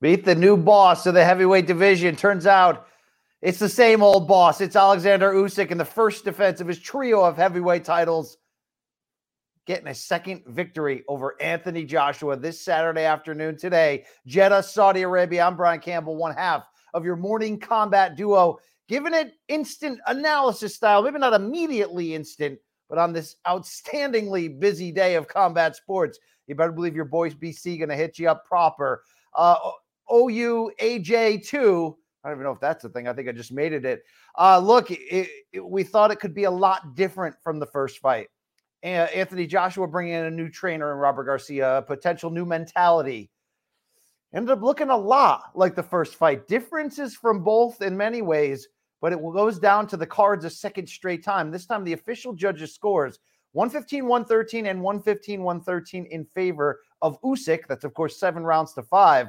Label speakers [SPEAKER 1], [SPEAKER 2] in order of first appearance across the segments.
[SPEAKER 1] Meet the new boss of the heavyweight division. Turns out it's the same old boss. It's Alexander Usyk in the first defense of his trio of heavyweight titles, getting a second victory over Anthony Joshua this Saturday afternoon today. Jeddah, Saudi Arabia. I'm Brian Campbell, one half of your Morning Kombat duo, giving it instant analysis style. Maybe not immediately instant, but on this outstandingly busy day of combat sports, you better believe your boys BC going to hit you up proper. Uh, OU AJ2. I don't even know if that's a thing. I think I just made it. It. Uh, look, it, it- we thought it could be a lot different from the first fight. Uh, Anthony Joshua bringing in a new trainer and Robert Garcia, a potential new mentality. Ended up looking a lot like the first fight. Differences from both in many ways, but it goes down to the cards a second straight time. This time, the official judges scores 115 113 and 115 113 in favor of Usyk. That's, of course, seven rounds to five.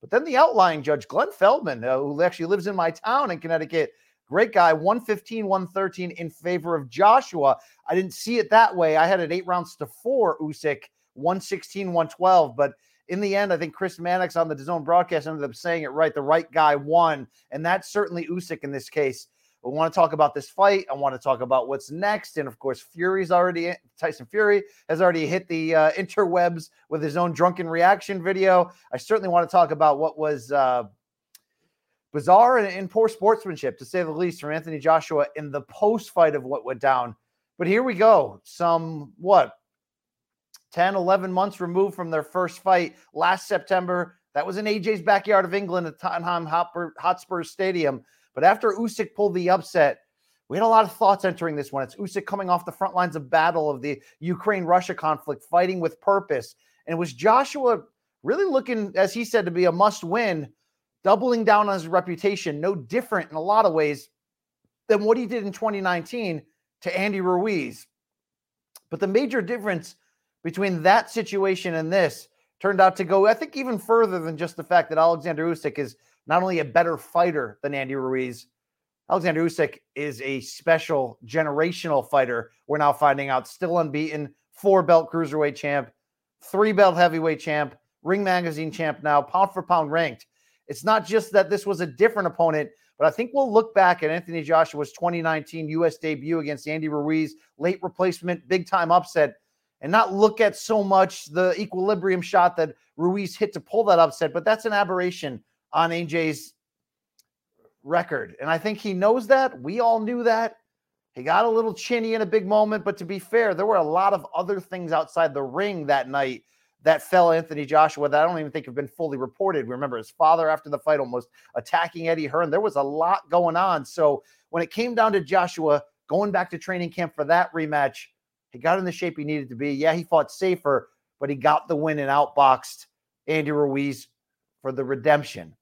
[SPEAKER 1] But then the outlying judge, Glenn Feldman, uh, who actually lives in my town in Connecticut, great guy, 115 113 in favor of Joshua. I didn't see it that way. I had it eight rounds to four, Usyk, 116 112. But in the end, I think Chris Mannix on the DAZN broadcast ended up saying it right. The right guy won. And that's certainly Usyk in this case. We want to talk about this fight. I want to talk about what's next. And of course, Fury's already, Tyson Fury has already hit the uh, interwebs with his own drunken reaction video. I certainly want to talk about what was uh, bizarre and, and poor sportsmanship, to say the least, from Anthony Joshua in the post fight of what went down. But here we go. Some, what, 10, 11 months removed from their first fight last September. That was in AJ's backyard of England at Tottenham Hotspur, Hotspur Stadium. But after Usyk pulled the upset, we had a lot of thoughts entering this one. It's Usyk coming off the front lines of battle of the Ukraine-Russia conflict, fighting with purpose. And was Joshua really looking, as he said, to be a must-win, doubling down on his reputation, no different in a lot of ways than what he did in 2019 to Andy Ruiz. But the major difference between that situation and this turned out to go, I think, even further than just the fact that Alexander Usyk is not only a better fighter than Andy Ruiz, Alexander Usyk is a special generational fighter. We're now finding out, still unbeaten, four belt cruiserweight champ, three belt heavyweight champ, Ring Magazine champ now, pound for pound ranked. It's not just that this was a different opponent, but I think we'll look back at Anthony Joshua's 2019 U.S. debut against Andy Ruiz, late replacement, big time upset, and not look at so much the equilibrium shot that Ruiz hit to pull that upset, but that's an aberration on AJ's record. And I think he knows that. We all knew that. He got a little chinny in a big moment, but to be fair, there were a lot of other things outside the ring that night that fell Anthony Joshua that I don't even think have been fully reported. We Remember his father after the fight almost attacking Eddie Hearn. There was a lot going on. So when it came down to Joshua going back to training camp for that rematch, he got in the shape he needed to be. Yeah, he fought safer, but he got the win and outboxed Andy Ruiz for the redemption.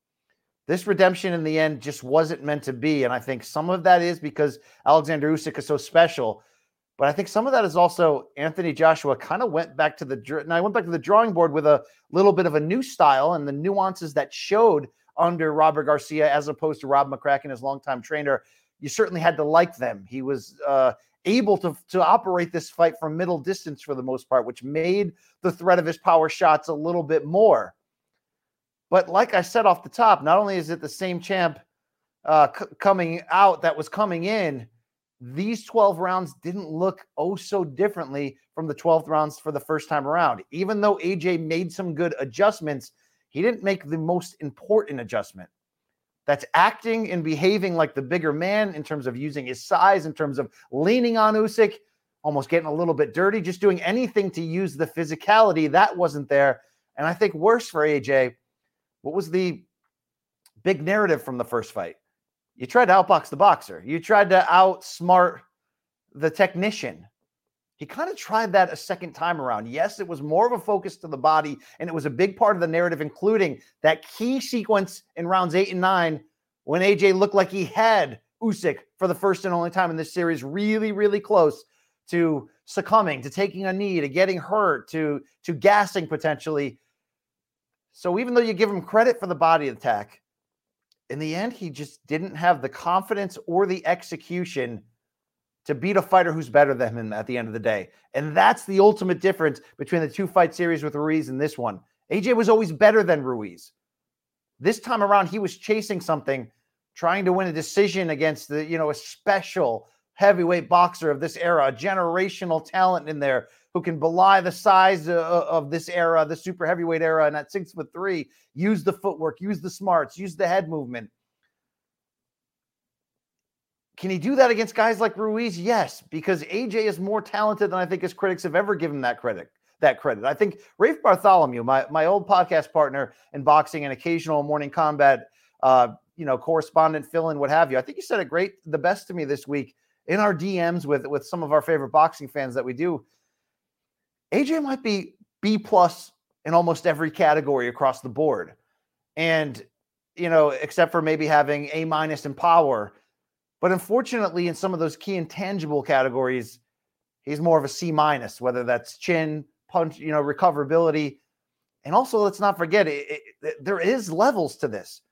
[SPEAKER 1] This redemption in the end just wasn't meant to be. And I think some of that is because Alexander Usyk is so special. But I think some of that is also Anthony Joshua kind of went back to the now I went back to the drawing board with a little bit of a new style and the nuances that showed under Robert Garcia as opposed to Rob McCracken, his longtime trainer. You certainly had to like them. He was uh, able to to operate this fight from middle distance for the most part, which made the threat of his power shots a little bit more. But like I said off the top, not only is it the same champ uh, c- coming out that was coming in, these 12 rounds didn't look oh so differently from the 12th rounds for the first time around. Even though AJ made some good adjustments, he didn't make the most important adjustment. That's acting and behaving like the bigger man in terms of using his size, in terms of leaning on Usyk, almost getting a little bit dirty, just doing anything to use the physicality that wasn't there. And I think worse for AJ, what was the big narrative from the first fight? You tried to outbox the boxer. You tried to outsmart the technician. He kind of tried that a second time around. Yes, it was more of a focus to the body, and it was a big part of the narrative, including that key sequence in rounds eight and nine when AJ looked like he had Usyk for the first and only time in this series, really, really close to succumbing, to taking a knee, to getting hurt, to to gassing potentially. So even though you give him credit for the body attack, in the end, he just didn't have the confidence or the execution to beat a fighter who's better than him at the end of the day. And that's the ultimate difference between the two fight series with Ruiz and this one. AJ was always better than Ruiz. This time around, he was chasing something, trying to win a decision against the, you know, a special heavyweight boxer of this era, a generational talent in there who can belie the size of, of this era, the super heavyweight era, and at six foot three, use the footwork, use the smarts, use the head movement. Can he do that against guys like Ruiz? Yes, because AJ is more talented than I think his critics have ever given that credit. That credit. I think Rafe Bartholomew, my, my old podcast partner in boxing and occasional Morning Kombat, uh, you know, correspondent, fill in, what have you. I think he said it great, the best to me this week in our DMs with with some of our favorite boxing fans that we do. AJ might be B plus in almost every category across the board. And, you know, except for maybe having A minus in power. But unfortunately, in some of those key intangible categories, he's more of a C minus, whether that's chin, punch, you know, recoverability. And also, let's not forget, it, it, there is levels to this.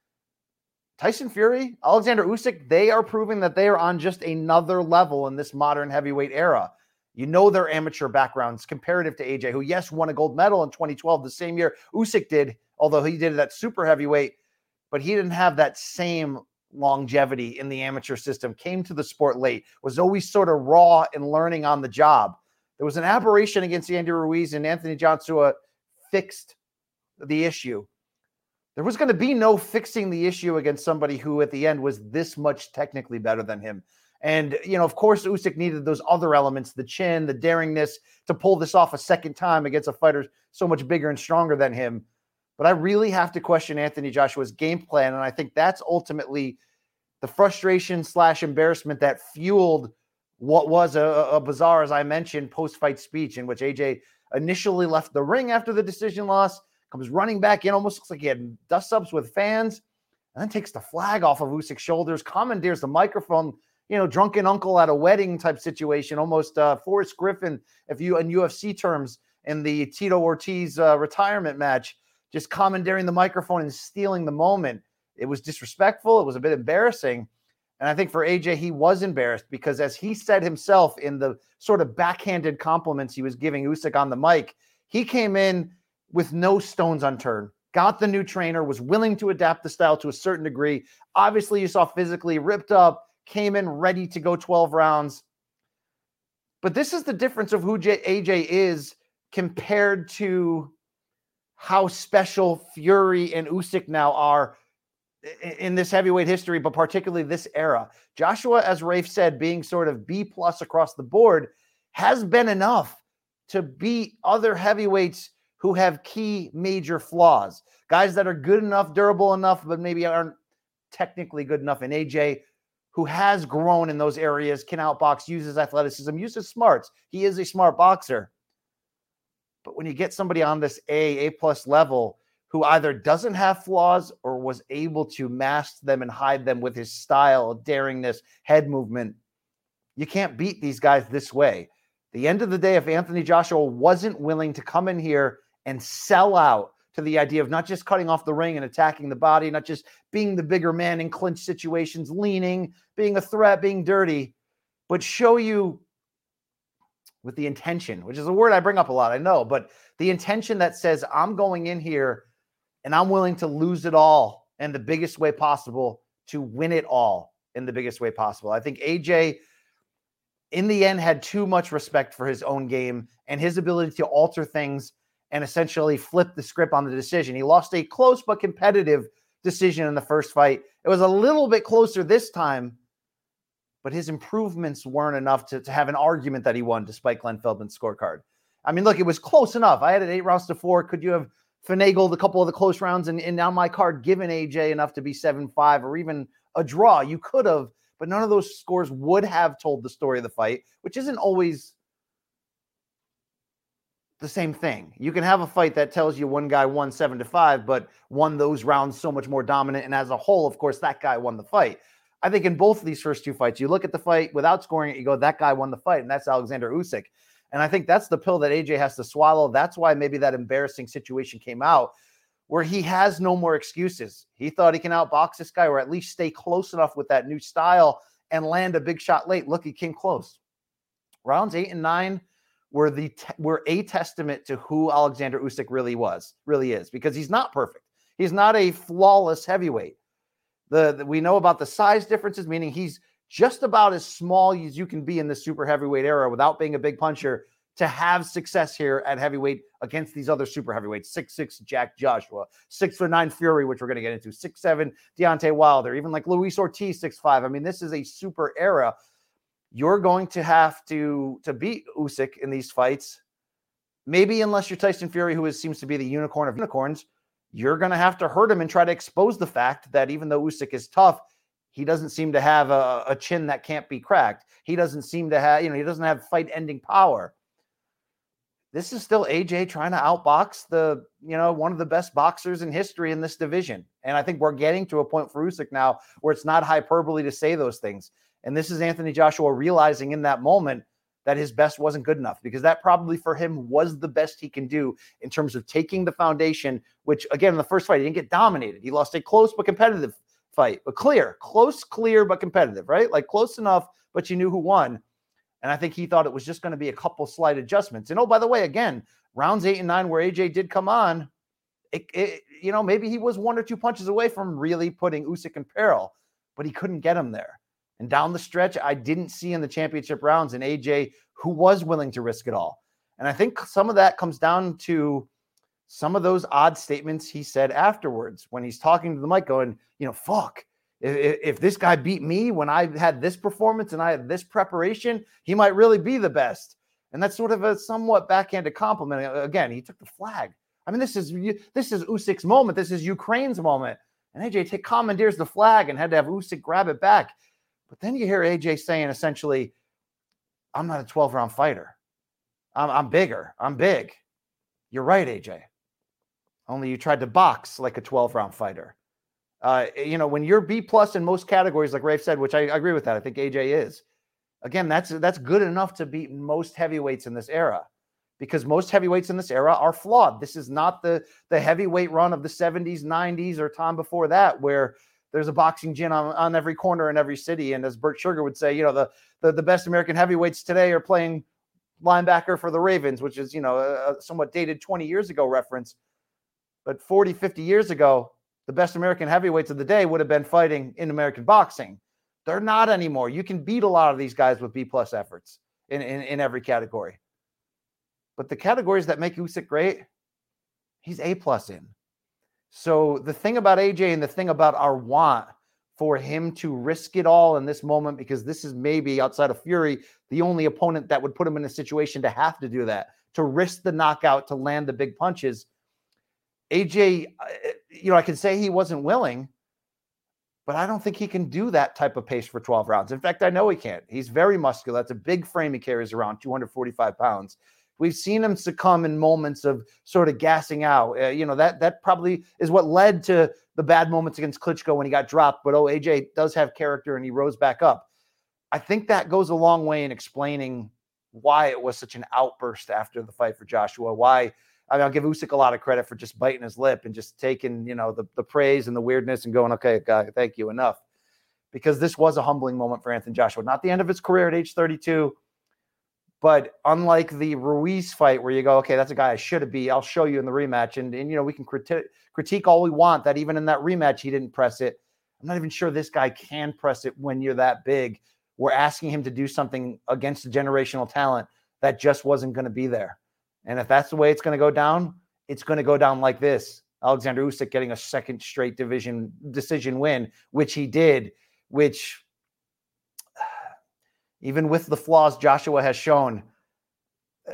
[SPEAKER 1] Tyson Fury, Alexander Usyk, they are proving that they are on just another level in this modern heavyweight era. You know their amateur backgrounds comparative to AJ, who, yes, won a gold medal in 2012, the same year Usyk did, although he did it at super heavyweight, but he didn't have that same longevity in the amateur system, came to the sport late, was always sort of raw and learning on the job. There was an aberration against Andy Ruiz, and Anthony Joshua fixed the issue. There was going to be no fixing the issue against somebody who, at the end, was this much technically better than him. And, you know, of course, Usyk needed those other elements, the chin, the daringness to pull this off a second time against a fighter so much bigger and stronger than him. But I really have to question Anthony Joshua's game plan. And I think that's ultimately the frustration slash embarrassment that fueled what was a, a bizarre, as I mentioned, post fight speech in which AJ initially left the ring after the decision loss, comes running back in, almost looks like he had dust ups with fans, and then takes the flag off of Usyk's shoulders, commandeers the microphone you know, drunken uncle at a wedding type situation, almost uh, Forrest Griffin, if you in UFC terms, in the Tito Ortiz uh, retirement match, just commandeering the microphone and stealing the moment. It was disrespectful. It was a bit embarrassing. And I think for AJ, he was embarrassed because, as he said himself in the sort of backhanded compliments he was giving Usyk on the mic, he came in with no stones unturned, got the new trainer, was willing to adapt the style to a certain degree. Obviously, you saw physically ripped up, came in ready to go 12 rounds. But this is the difference of who AJ is compared to how special Fury and Usyk now are in this heavyweight history, but particularly this era. Joshua, as Rafe said, being sort of B plus across the board, has been enough to beat other heavyweights who have key major flaws. Guys that are good enough, durable enough, but maybe aren't technically good enough. And AJ who has grown in those areas, can outbox, uses athleticism, uses smarts. He is a smart boxer. But when you get somebody on this A, A plus level who either doesn't have flaws or was able to mask them and hide them with his style, daringness, head movement, you can't beat these guys this way. The end of the day, if Anthony Joshua wasn't willing to come in here and sell out to the idea of not just cutting off the ring and attacking the body, not just being the bigger man in clinch situations, leaning, being a threat, being dirty, but show you with the intention, which is a word I bring up a lot, I know, but the intention that says, I'm going in here and I'm willing to lose it all in the biggest way possible to win it all in the biggest way possible. I think AJ in the end had too much respect for his own game and his ability to alter things and essentially flip the script on the decision. He lost a close but competitive decision in the first fight. It was a little bit closer this time, but his improvements weren't enough to, to have an argument that he won despite Glenn Feldman's scorecard. I mean, look, it was close enough. I had it eight rounds to four. Could you have finagled a couple of the close rounds and, and now my card given AJ enough to be 7 5 or even a draw? You could have, but none of those scores would have told the story of the fight, which isn't always the same thing. You can have a fight that tells you one guy won seven to five, but won those rounds so much more dominant. And as a whole, of course, that guy won the fight. I think in both of these first two fights, you look at the fight without scoring it, you go, that guy won the fight, and that's Alexander Usyk. And I think that's the pill that AJ has to swallow. That's why maybe that embarrassing situation came out where he has no more excuses. He thought he can outbox this guy or at least stay close enough with that new style and land a big shot late. Look, he came close. Rounds eight and nine were the te- were a testament to who Alexander Usyk really was, really is, because he's not perfect. He's not a flawless heavyweight. The, the, we know about the size differences, meaning he's just about as small as you can be in the super heavyweight era without being a big puncher to have success here at heavyweight against these other super heavyweights. Six six Jack Joshua, six foot nine Fury, which we're going to get into, six seven Deontay Wilder, even like Luis Ortiz, six five. I mean, this is a super era you're going to have to to beat Usyk in these fights. Maybe unless you're Tyson Fury, who is, seems to be the unicorn of unicorns, you're going to have to hurt him and try to expose the fact that even though Usyk is tough, he doesn't seem to have a, a chin that can't be cracked. He doesn't seem to have, you know, he doesn't have fight-ending power. This is still AJ trying to outbox the, you know, one of the best boxers in history in this division. And I think we're getting to a point for Usyk now where it's not hyperbole to say those things. And this is Anthony Joshua realizing in that moment that his best wasn't good enough because that probably for him was the best he can do in terms of taking the foundation, which again, in the first fight, he didn't get dominated. He lost a close but competitive fight, but clear, close, clear, but competitive, right? Like close enough, but you knew who won. And I think he thought it was just going to be a couple slight adjustments. And oh, by the way, again, rounds eight and nine, where AJ did come on, it, it, you know, maybe he was one or two punches away from really putting Usyk in peril, but he couldn't get him there. And down the stretch, I didn't see in the championship rounds an AJ who was willing to risk it all. And I think some of that comes down to some of those odd statements he said afterwards when he's talking to the mic, going, you know, fuck. If, if this guy beat me when I had this performance and I had this preparation, he might really be the best. And that's sort of a somewhat backhanded compliment. Again, he took the flag. I mean, this is this is Usyk's moment. This is Ukraine's moment. And AJ take commandeers the flag and had to have Usyk grab it back. But then you hear AJ saying essentially, I'm not a 12 round fighter. I'm, I'm bigger. I'm big. You're right, AJ. Only you tried to box like a 12 round fighter. Uh, you know, when you're B plus in most categories, like Rafe said, which I, I agree with that. I think AJ is. Again, that's that's good enough to beat most heavyweights in this era because most heavyweights in this era are flawed. This is not the the heavyweight run of the 70s, 90s, or time before that, where there's a boxing gym on, on every corner in every city. And as Bert Sugar would say, you know, the, the, the best American heavyweights today are playing linebacker for the Ravens, which is, you know, a, a somewhat dated 20 years ago reference. But 40, 50 years ago, the best American heavyweights of the day would have been fighting in American boxing. They're not anymore. You can beat a lot of these guys with B plus efforts in, in, in every category. But the categories that make Usyk great, he's A plus in. So the thing about AJ and the thing about our want for him to risk it all in this moment, because this is maybe outside of Fury, the only opponent that would put him in a situation to have to do that, to risk the knockout, to land the big punches. AJ, uh, you know, I can say he wasn't willing, but I don't think he can do that type of pace for 12 rounds. In fact, I know he can't. He's very muscular. That's a big frame he carries around, 245 pounds. We've seen him succumb in moments of sort of gassing out. Uh, you know, that that probably is what led to the bad moments against Klitschko when he got dropped. But oh, AJ does have character and he rose back up. I think that goes a long way in explaining why it was such an outburst after the fight for Joshua. Why I mean, I'll give Usyk a lot of credit for just biting his lip and just taking, you know, the, the praise and the weirdness and going, okay, God, thank you, enough. Because this was a humbling moment for Anthony Joshua. Not the end of his career at age 32, but unlike the Ruiz fight, where you go, okay, that's a guy I should have beat. I'll show you in the rematch, and and you know we can criti- critique all we want that even in that rematch he didn't press it. I'm not even sure this guy can press it when you're that big We're asking him to do something against a generational talent that just wasn't going to be there. And if that's the way it's going to go down, it's going to go down like this. Alexander Usyk getting a second straight division decision win, which he did, which even with the flaws Joshua has shown,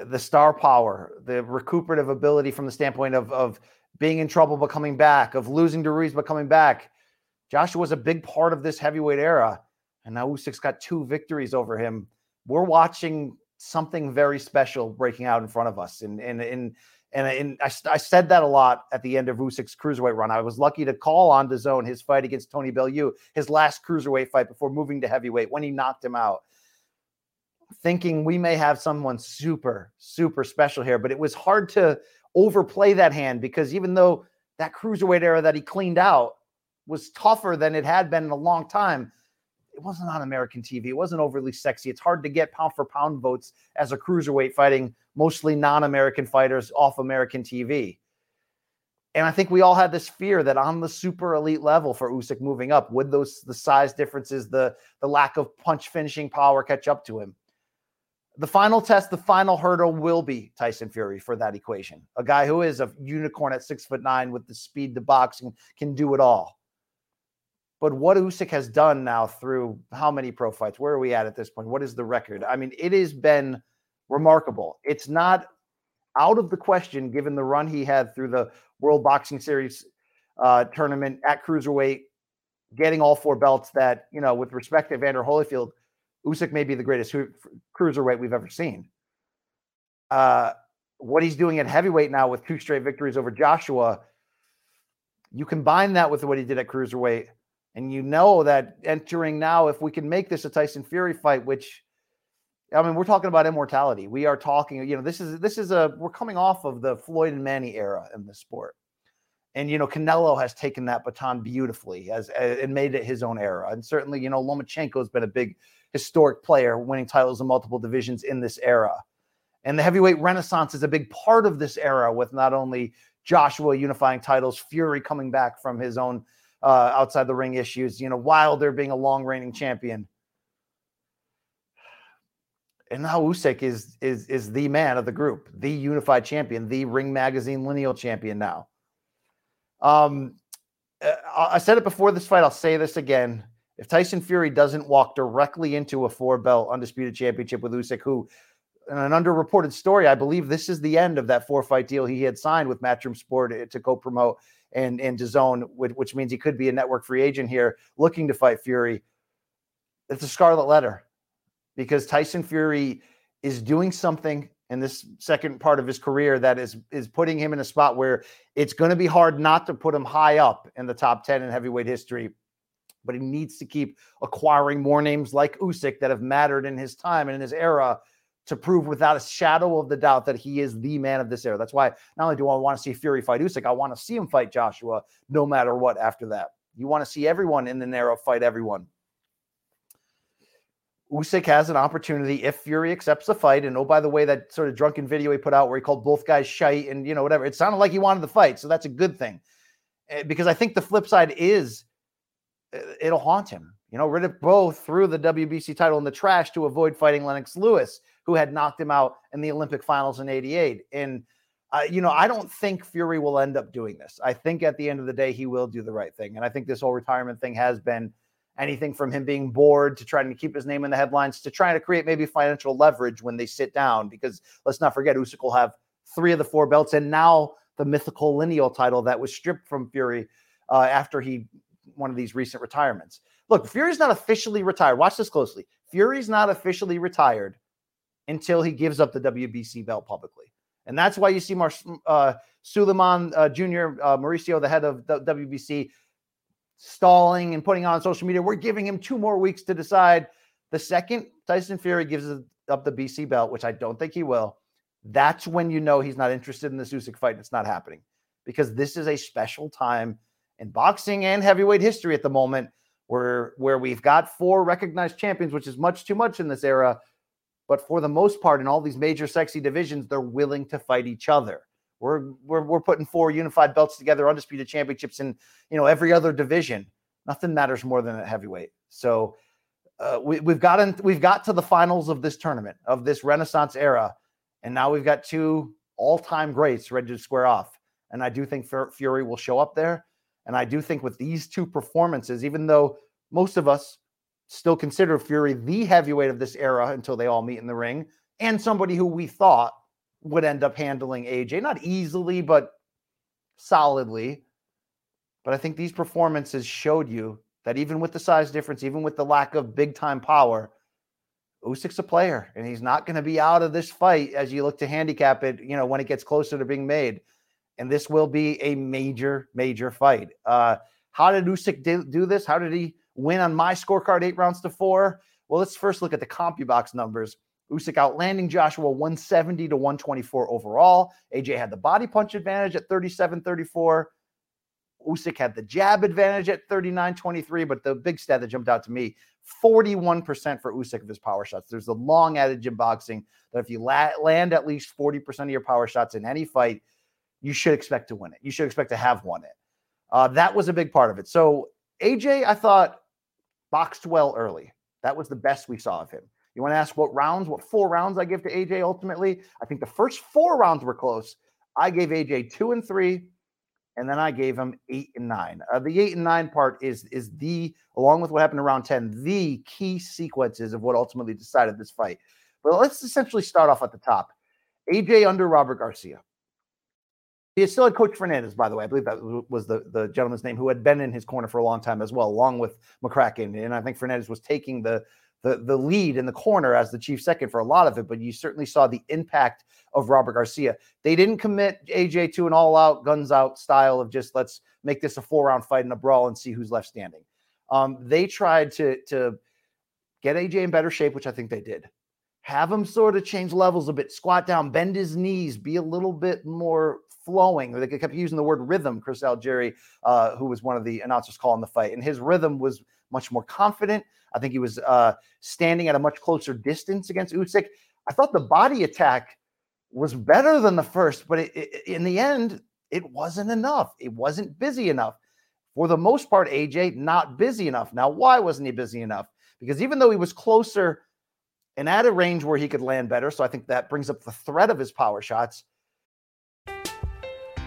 [SPEAKER 1] the star power, the recuperative ability from the standpoint of, of being in trouble but coming back, of losing to Ruiz but coming back. Joshua was a big part of this heavyweight era. And now Usyk's got two victories over him. We're watching something very special breaking out in front of us. And and and and, and I, I said that a lot at the end of Usyk's cruiserweight run. I was lucky to call on DAZN his fight against Tony Bellew, his last cruiserweight fight before moving to heavyweight when he knocked him out thinking we may have someone super, super special here. But it was hard to overplay that hand because even though that cruiserweight era that he cleaned out was tougher than it had been in a long time, it wasn't on American TV. It wasn't overly sexy. It's hard to get pound for pound votes as a cruiserweight fighting mostly non American fighters off American TV. And I think we all had this fear that on the super elite level for Usyk moving up, would those the size differences, the the lack of punch finishing power catch up to him? The final test, the final hurdle will be Tyson Fury for that equation. A guy who is a unicorn at six foot nine with the speed to boxing can do it all. But what Usyk has done now through how many pro fights? Where are we at at this point? What is the record? I mean, it has been remarkable. It's not out of the question given the run he had through the World Boxing Series uh, tournament at cruiserweight, getting all four belts. That you know, with respect to Evander Holyfield, Usyk may be the greatest cruiserweight we've ever seen. Uh, what he's doing at heavyweight now with two straight victories over Joshua, you combine that with what he did at cruiserweight, and you know that entering now, if we can make this a Tyson Fury fight, which I mean, we're talking about immortality. We are talking, you know, this is this is a we're coming off of the Floyd and Manny era in the sport. And you know, Canelo has taken that baton beautifully as, and made it his own era. And certainly, you know, Lomachenko has been a big historic player, winning titles in multiple divisions in this era. And the heavyweight renaissance is a big part of this era, with not only Joshua unifying titles, Fury coming back from his own uh, outside the ring issues, you know, Wilder being a long reigning champion. And now Usyk is is is the man of the group, the unified champion, the Ring Magazine lineal champion now. Um, uh, I said it before this fight. I'll say this again. If Tyson Fury doesn't walk directly into a four belt undisputed championship with Usyk, who, in an underreported story, I believe this is the end of that four fight deal he had signed with Matchroom Sport to co promote and and DAZN, which means he could be a network free agent here looking to fight Fury. It's a scarlet letter because Tyson Fury is doing something in this second part of his career that is is putting him in a spot where it's going to be hard not to put him high up in the top 10 in heavyweight history but he needs to keep acquiring more names like Usyk that have mattered in his time and in his era to prove without a shadow of the doubt that he is the man of this era. That's why not only do I want to see Fury fight Usyk, I want to see him fight Joshua no matter what after that. You want to see everyone in the era fight everyone. Usyk has an opportunity if Fury accepts the fight. And oh, by the way, that sort of drunken video he put out where he called both guys shite and you know whatever. It sounded like he wanted the fight, so that's a good thing. Eh, because I think the flip side is it'll haunt him. You know, Riddick Bowe threw the WBC title in the trash to avoid fighting Lennox Lewis, who had knocked him out in the Olympic finals in 88. And, uh, you know, I don't think Fury will end up doing this. I think at the end of the day, he will do the right thing. And I think this whole retirement thing has been anything from him being bored to trying to keep his name in the headlines to trying to create maybe financial leverage when they sit down. Because let's not forget, Usyk will have three of the four belts and now the mythical lineal title that was stripped from Fury uh, after he one of these recent retirements. Look, Fury's not officially retired. Watch this closely. Fury's not officially retired until he gives up the WBC belt publicly. And that's why you see Mar- uh, Sulaiman uh, Jr., uh, Mauricio, the head of the WBC, stalling and putting on social media. We're giving him two more weeks to decide. The second Tyson Fury gives up the BC belt, which I don't think he will, that's when you know he's not interested in the Usyk fight. It's not happening because this is a special time in boxing and heavyweight history at the moment, where where we've got four recognized champions, which is much too much in this era. But for the most part, in all these major sexy divisions, they're willing to fight each other. We're we're we're putting four unified belts together, undisputed championships in you know every other division. Nothing matters more than a heavyweight. So uh, we, we've gotten we've got to the finals of this tournament of this Renaissance era, and now we've got two all-time greats ready to square off. And I do think Fury will show up there. And I do think with these two performances, even though most of us still consider Fury the heavyweight of this era until they all meet in the ring, and somebody who we thought would end up handling AJ, not easily, but solidly. But I think these performances showed you that even with the size difference, even with the lack of big time power, Usyk's a player, and he's not going to be out of this fight as you look to handicap it. You know when it gets closer to being made, and this will be a major, major fight. Uh, how did Usyk do, do this? How did he win on my scorecard, eight rounds to four? Well, let's first look at the CompuBox numbers. Usyk outlanding Joshua 170 to 124 overall. AJ had the body punch advantage at 37 34. Usyk had the jab advantage at 39 23, but the big stat that jumped out to me 41% for Usyk of his power shots. There's a long adage in boxing that if you la- land at least 40% of your power shots in any fight, you should expect to win it. You should expect to have won it. Uh, that was a big part of it. So AJ, I thought boxed well early. That was the best we saw of him. You want to ask what rounds, what four rounds I give to AJ ultimately? I think the first four rounds were close. I gave AJ two and three and then I gave him eight and nine. Uh, the eight and nine part is is the along with what happened around ten, the key sequences of what ultimately decided this fight. But let's essentially start off at the top. AJ under Robert Garcia. He still had Coach Fernandez, by the way. I believe that was the, the gentleman's name who had been in his corner for a long time as well, along with McCracken. And I think Fernandez was taking the the the lead in the corner as the chief second for a lot of it, but you certainly saw the impact of Robert Garcia. They didn't commit AJ to an all out, guns out style of just let's make this a four round fight in a brawl and see who's left standing. Um, they tried to to get AJ in better shape, which I think they did. Have him sort of change levels a bit, squat down, bend his knees, be a little bit more flowing. They kept using the word rhythm. Chris Algieri, uh, who was one of the announcers calling the fight, and his rhythm was much more confident. I think he was uh, standing at a much closer distance against Usyk. I thought the body attack was better than the first, but it, it, in the end, it wasn't enough. It wasn't busy enough. For the most part, AJ not busy enough. Now, why wasn't he busy enough? Because even though he was closer and at a range where he could land better, so I think that brings up the threat of his power shots.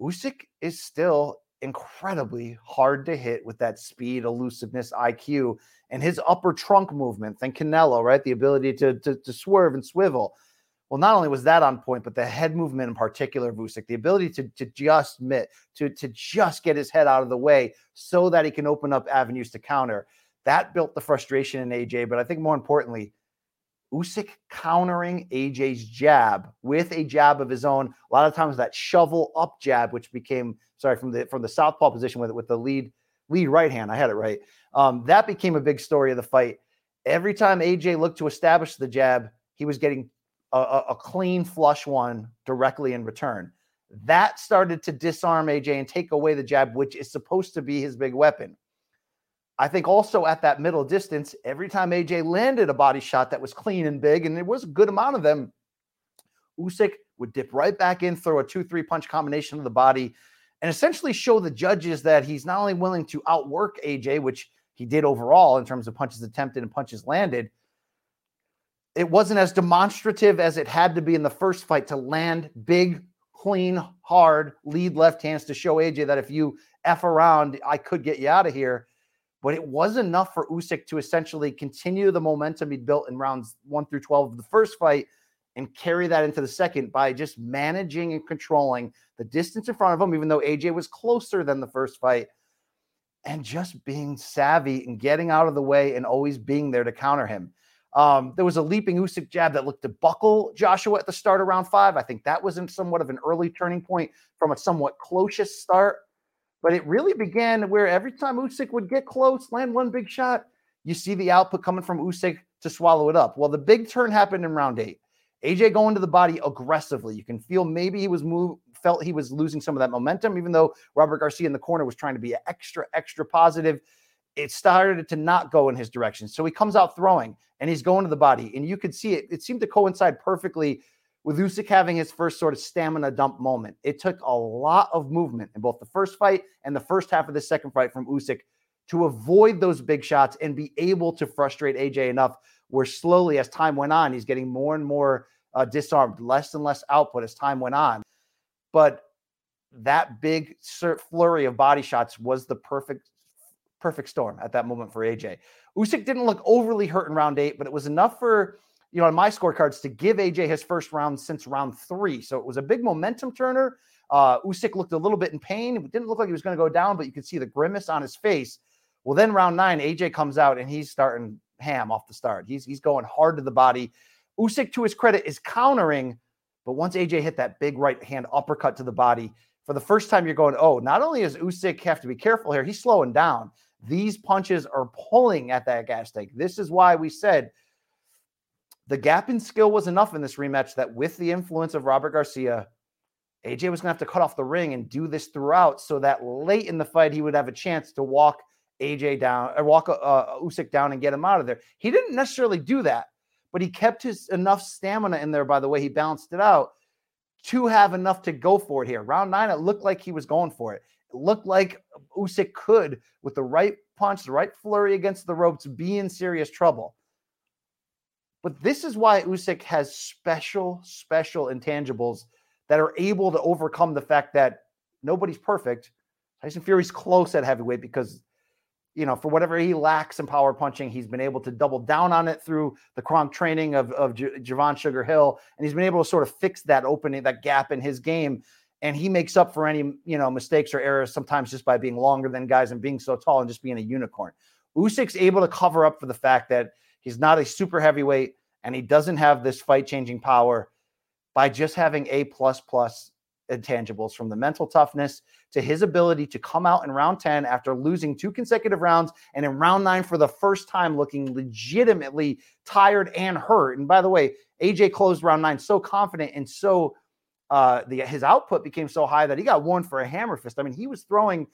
[SPEAKER 1] Usyk is still incredibly hard to hit with that speed, elusiveness, IQ, and his upper trunk movement. Than Canelo, right? The ability to, to, to swerve and swivel. Well, not only was that on point, but the head movement in particular, of Usyk, the ability to, to just mitt, to, to just get his head out of the way so that he can open up avenues to counter. That built the frustration in AJ. But I think more importantly, Usyk countering AJ's jab with a jab of his own. A lot of times that shovel up jab, which became sorry from the from the southpaw position with with the lead lead right hand. I had it right. Um, that became a big story of the fight. Every time AJ looked to establish the jab, he was getting a, a clean flush one directly in return. That started to disarm AJ and take away the jab, which is supposed to be his big weapon. I think also at that middle distance, every time AJ landed a body shot that was clean and big, and there was a good amount of them, Usyk would dip right back in, throw a two-three punch combination of the body, and essentially show the judges that he's not only willing to outwork AJ, which he did overall in terms of punches attempted and punches landed. It wasn't as demonstrative as it had to be in the first fight to land big, clean, hard lead left hands to show AJ that if you F around, I could get you out of here but it was enough for Usyk to essentially continue the momentum he'd built in rounds one through 12 of the first fight and carry that into the second by just managing and controlling the distance in front of him, even though AJ was closer than the first fight, and just being savvy and getting out of the way and always being there to counter him. Um, there was a leaping Usyk jab that looked to buckle Joshua at the start of round five. I think that was in somewhat of an early turning point from a somewhat close start but it really began where every time Usyk would get close, land one big shot, you see the output coming from Usyk to swallow it up. Well, the big turn happened in round eight. AJ going to the body aggressively. You can feel maybe he was move felt he was losing some of that momentum, even though Robert Garcia in the corner was trying to be extra, extra positive. It started to not go in his direction. So he comes out throwing and he's going to the body. And you could see it. It seemed to coincide perfectly with Usyk having his first sort of stamina dump moment. It took a lot of movement in both the first fight and the first half of the second fight from Usyk to avoid those big shots and be able to frustrate AJ enough where slowly, as time went on, he's getting more and more uh, disarmed, less and less output as time went on. But that big flurry of body shots was the perfect perfect storm at that moment for AJ. Usyk didn't look overly hurt in round eight, but it was enough for you know on my scorecards to give AJ his first round since round three. So it was a big momentum turner. Uh, Usyk looked a little bit in pain. It didn't look like he was going to go down, but you could see the grimace on his face. Well, then round nine, AJ comes out and he's starting ham off the start. He's he's going hard to the body. Usyk, to his credit, is countering, but once AJ hit that big right hand uppercut to the body, for the first time, you're going, oh, not only does Usyk have to be careful here, he's slowing down. These punches are pulling at that gas tank. This is why we said the gap in skill was enough in this rematch that with the influence of Robert Garcia, AJ was going to have to cut off the ring and do this throughout so that late in the fight, he would have a chance to walk AJ down or walk uh, Usyk down and get him out of there. He didn't necessarily do that, but he kept his enough stamina in there by the way he balanced it out to have enough to go for it here. Round nine, it looked like he was going for it. It looked like Usyk could, with the right punch, the right flurry against the ropes, be in serious trouble. But this is why Usyk has special, special intangibles that are able to overcome the fact that nobody's perfect. Tyson Fury's close at heavyweight because you know, for whatever he lacks in power punching, he's been able to double down on it through the Kronk training of, of J- Javan Sugar Hill. And he's been able to sort of fix that opening, that gap in his game. And he makes up for any, you know, mistakes or errors sometimes just by being longer than guys and being so tall and just being a unicorn. Usyk's able to cover up for the fact that he's not a super heavyweight and he doesn't have this fight changing power by just having a plus plus intangibles from the mental toughness to his ability to come out in round 10 after losing two consecutive rounds and in round nine for the first time looking legitimately tired and hurt. And by the way, AJ closed round nine so confident and so uh, the his output became so high that he got warned for a hammer fist. I mean, he was throwing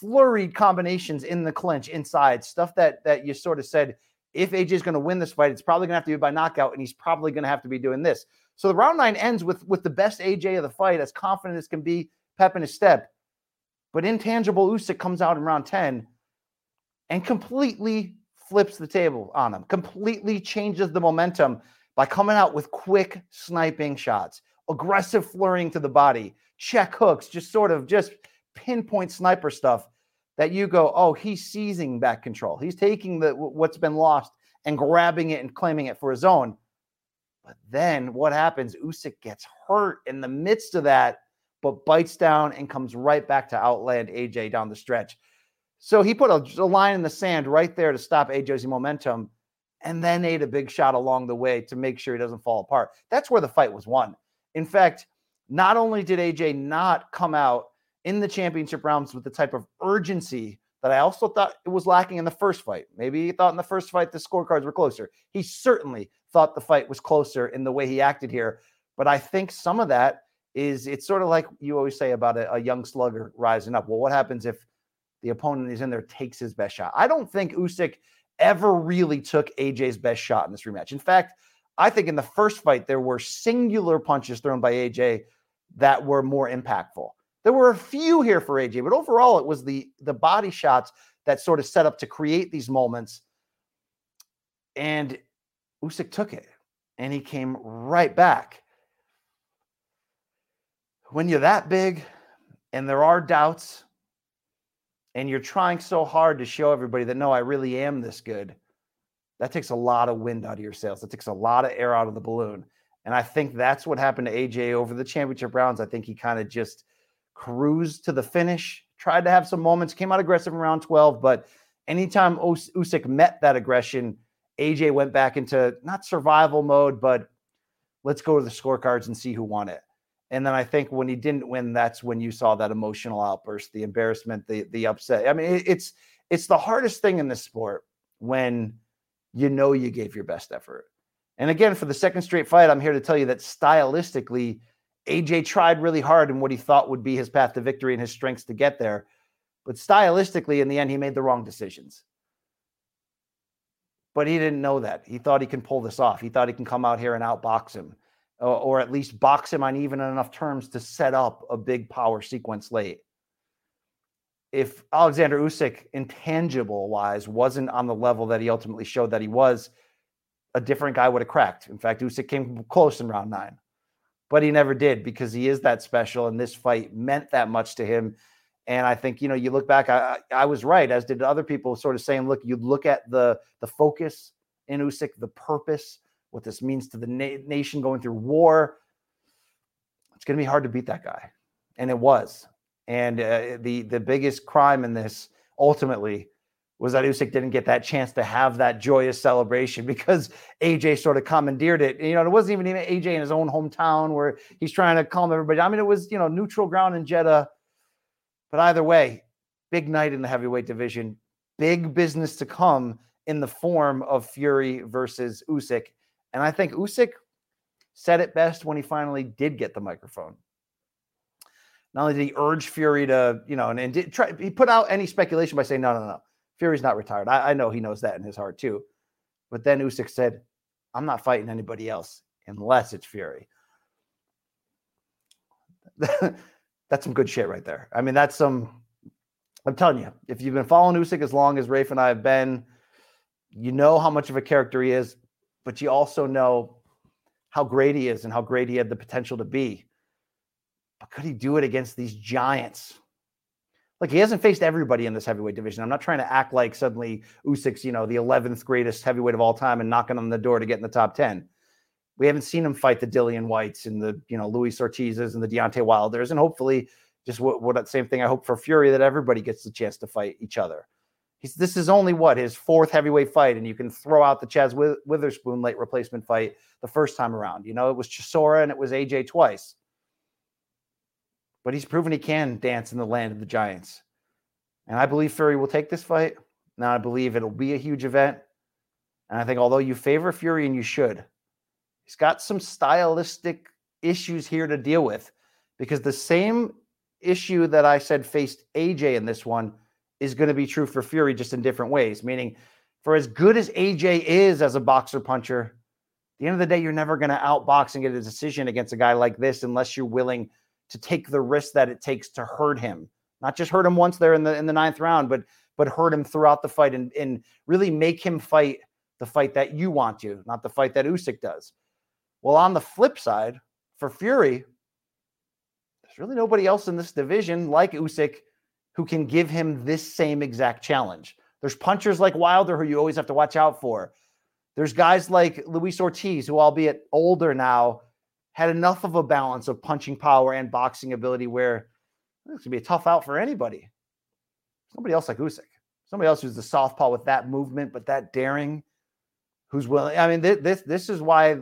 [SPEAKER 1] flurried combinations in the clinch inside stuff that that you sort of said if AJ is going to win this fight, it's probably going to have to be by knockout, and he's probably going to have to be doing this. So the round nine ends with with the best AJ of the fight, as confident as can be, pep in his step. But intangible Usyk comes out in round 10 and completely flips the table on him, completely changes the momentum by coming out with quick sniping shots, aggressive flurrying to the body, check hooks, just sort of just pinpoint sniper stuff that you go, oh, he's seizing back control. He's taking the what's been lost and grabbing it and claiming it for his own. But then what happens? Usyk gets hurt in the midst of that but bites down and comes right back to outland AJ down the stretch. So he put a, a line in the sand right there to stop AJ's momentum and then ate a big shot along the way to make sure he doesn't fall apart. That's where the fight was won. In fact, not only did AJ not come out in the championship rounds with the type of urgency that I also thought it was lacking in the first fight. Maybe he thought in the first fight the scorecards were closer. He certainly thought the fight was closer in the way he acted here. But I think some of that is it's sort of like you always say about a, a, young slugger rising up. Well, what happens if the opponent is in there takes his best shot? I don't think Usyk ever really took AJ's best shot in this rematch. In fact, I think in the first fight there were singular punches thrown by AJ that were more impactful. There were a few here for AJ, but overall it was the the body shots that sort of set up to create these moments. And Usyk took it and he came right back when you're that big and there are doubts and you're trying so hard to show everybody that no, I really am this good, that takes a lot of wind out of your sails. That takes a lot of air out of the balloon. And I think that's what happened to AJ over the championship rounds. I think he kind of just cruised to the finish, tried to have some moments, came out aggressive in round 12, but anytime Us- Usyk met that aggression, AJ went back into not survival mode, but let's go to the scorecards and see who won it. And then I think when he didn't win, that's when you saw that emotional outburst, the embarrassment, the the upset. I mean, it's it's the hardest thing in this sport when you know you gave your best effort. And again, for the second straight fight, I'm here to tell you that stylistically, AJ tried really hard in what he thought would be his path to victory and his strengths to get there. But stylistically, in the end, he made the wrong decisions. But he didn't know that. He thought he can pull this off. He thought he can come out here and outbox him, or, or at least box him on even enough terms to set up a big power sequence late. If Oleksandr Usyk, intangible wise, wasn't on the level that he ultimately showed that he was, a different guy would have cracked. In fact, Usyk came close in round nine, but he never did because he is that special, and this fight meant that much to him. And I think you know, you look back, I, I was right, as did other people, sort of saying, look, you look at the the focus in Usyk, the purpose, what this means to the na- nation going through war. It's going to be hard to beat that guy, and it was. And uh, the the biggest crime in this ultimately was that Usyk didn't get that chance to have that joyous celebration because AJ sort of commandeered it. You know, it wasn't even AJ in his own hometown where he's trying to calm everybody. I mean, it was you know neutral ground in Jeddah but either way, big night in the heavyweight division, big business to come in the form of Fury versus Usyk. And I think Usyk said it best when he finally did get the microphone. Not only did he urge Fury to, you know, and, and did try, he put out any speculation by saying, no, no, no, Fury's not retired. I, I know he knows that in his heart too. But then Usyk said, I'm not fighting anybody else unless it's Fury. that's some good shit right there. I mean, that's some. I'm telling you, if you've been following Usyk as long as Rafe and I have been, you know how much of a character he is, but you also know how great he is and how great he had the potential to be. But could he do it against these giants? Like he hasn't faced everybody in this heavyweight division. I'm not trying to act like suddenly Usyk's, you know, the 11th greatest heavyweight of all time and knocking on the door to get in the top 10. We haven't seen him fight the Dillian Whytes and the you know Luis Ortizes and the Deontay Wilders, and hopefully, just what what same thing I hope for Fury that everybody gets the chance to fight each other. He's this is only what his fourth heavyweight fight, and you can throw out the Chazz Witherspoon late replacement fight the first time around. You know it was Chisora and it was AJ twice, but he's proven he can dance in the land of the giants, and I believe Fury will take this fight. Now I believe it'll be a huge event, and I think although you favor Fury and you should, He's got some stylistic issues here to deal with because the same issue that I said faced AJ in this one is going to be true for Fury just in different ways. Meaning, for as good as AJ is as a boxer puncher, the end of the day, you're never going to outbox and get a decision against a guy like this unless you're willing to take the risk that it takes to hurt him. Not just hurt him once there in the in the ninth round, but but hurt him throughout the fight and, and really make him fight the fight that you want to, not the fight that Usyk does. Well, on the flip side, for Fury, there's really nobody else in this division like Usyk who can give him this same exact challenge. There's punchers like Wilder who you always have to watch out for. There's guys like Luis Ortiz, who, albeit older now, had enough of a balance of punching power and boxing ability where it's to be a tough out for anybody. Somebody else like Usyk. Somebody else who's the southpaw with that movement, but that daring, who's willing. I mean, this this is why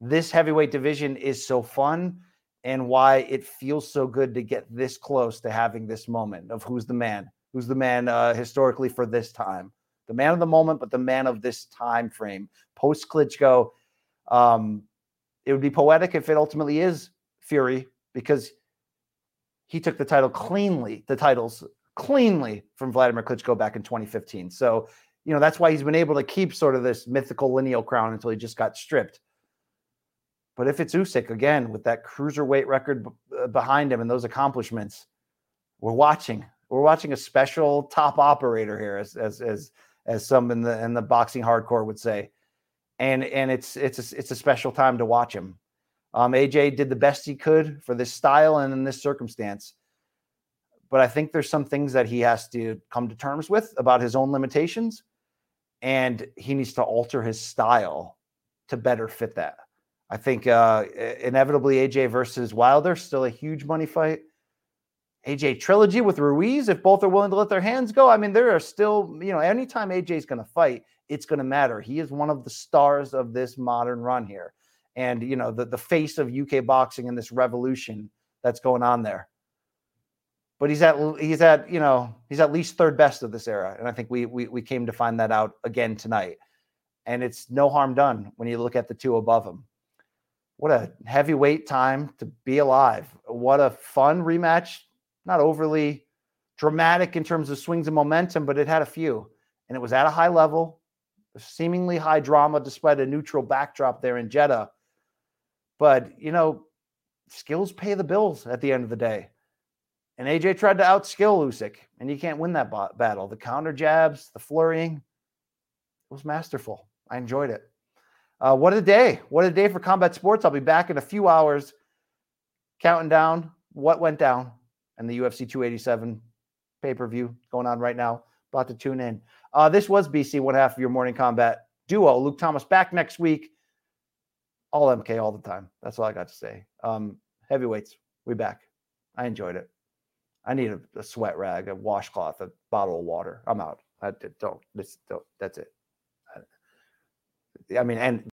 [SPEAKER 1] this heavyweight division is so fun and why it feels so good to get this close to having this moment of who's the man, who's the man uh, historically for this time, the man of the moment, but the man of this time frame. Post Klitschko, um, it would be poetic if it ultimately is Fury because he took the title cleanly, the titles cleanly from Vladimir Klitschko back in 2015. So, you know, that's why he's been able to keep sort of this mythical lineal crown until he just got stripped. But if it's Usyk again with that cruiserweight record b- uh, behind him and those accomplishments, we're watching. We're watching a special top operator here, as as as as some in the in the boxing hardcore would say, and and it's it's a, it's a special time to watch him. Um, AJ did the best he could for this style and in this circumstance, but I think there's some things that he has to come to terms with about his own limitations, and he needs to alter his style to better fit that. I think uh, inevitably AJ versus Wilder still a huge money fight. AJ trilogy with Ruiz, if both are willing to let their hands go. I mean, there are still, you know, anytime AJ is going to fight, it's going to matter. He is one of the stars of this modern run here. And, you know, the, the face of UK boxing and this revolution that's going on there. but he's at he's at you know he's at least third best of this era, and I think we we we came to find that out again tonight. And it's no harm done when you look at the two above him. What a heavyweight time to be alive! What a fun rematch. Not overly dramatic in terms of swings and momentum, but it had a few, and it was at a high level, seemingly high drama despite a neutral backdrop there in Jeddah. But you know, skills pay the bills at the end of the day. And AJ tried to outskill Usyk, and you can't win that bo- battle. The counter jabs, the flurrying, it was masterful. I enjoyed it. Uh, what a day! What a day for combat sports. I'll be back in a few hours, counting down what went down and the UFC 287 pay per view going on right now. About to tune in. Uh, this was BC, one half of your Morning Kombat duo. Luke Thomas back next week. All MK all the time. That's all I got to say. Um, heavyweights, we back. I enjoyed it. I need a, a sweat rag, a washcloth, a bottle of water. I'm out. I don't. This, don't that's it. I mean, and